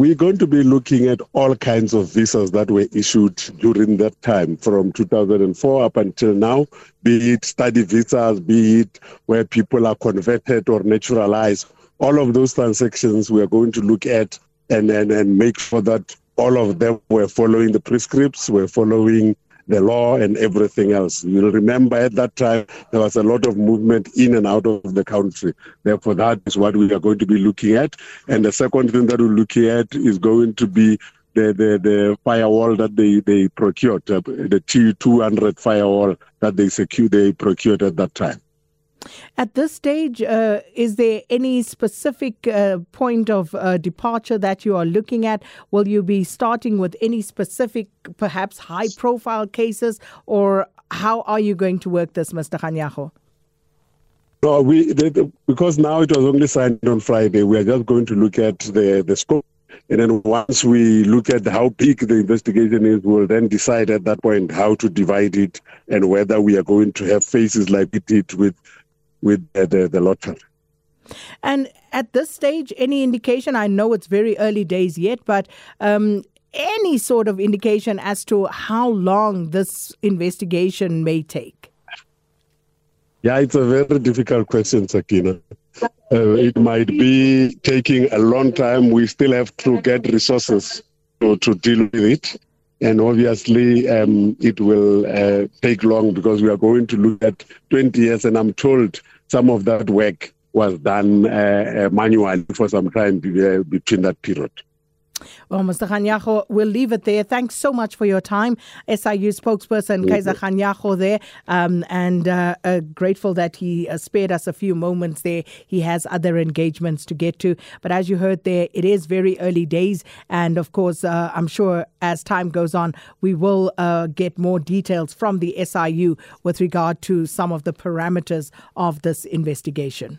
We're going to be looking at all kinds of visas that were issued during that time from 2004 up until now, be it study visas, be it where people are converted or naturalized. All of those transactions we are going to look at and, and, and make sure that all of them were following the prescripts, were following the law and everything else. You'll remember at that time there was a lot of movement in and out of the country. Therefore, that is what we are going to be looking at. And the second thing that we're looking at is going to be the, the, the firewall that they, they procured, uh, the T200 firewall that they secured, they procured at that time. At this stage, uh, is there any specific uh, point of uh, departure that you are looking at? Will you be starting with any specific, perhaps high profile cases, or how are you going to work this, Mr. Kganyago? No, we because now it was only signed on Friday. We are just going to look at the the scope, and then once we look at how big the investigation is, we'll then decide at that point how to divide it and whether we are going to have phases like we did with with the, the, the lottery. And at this stage, any indication? I know it's very early days yet, but um, any sort of indication as to how long this investigation may take? Yeah, it's a very difficult question, Sakina. Uh, it might be taking a long time. We still have to get resources to, to deal with it. And obviously, um, it will uh, take long because we are going to look at 20 years. And I'm told some of that work was done uh, uh manually for some time uh, between that period. Well, Mr. Kganyago, we'll leave it there. Thanks so much for your time. SIU spokesperson Kaizer Kganyago there, um, and uh, uh, grateful that he uh, spared us a few moments there. He has other engagements to get to. But as you heard there, it is very early days. And of course, uh, I'm sure as time goes on, we will uh, get more details from the SIU with regard to some of the parameters of this investigation.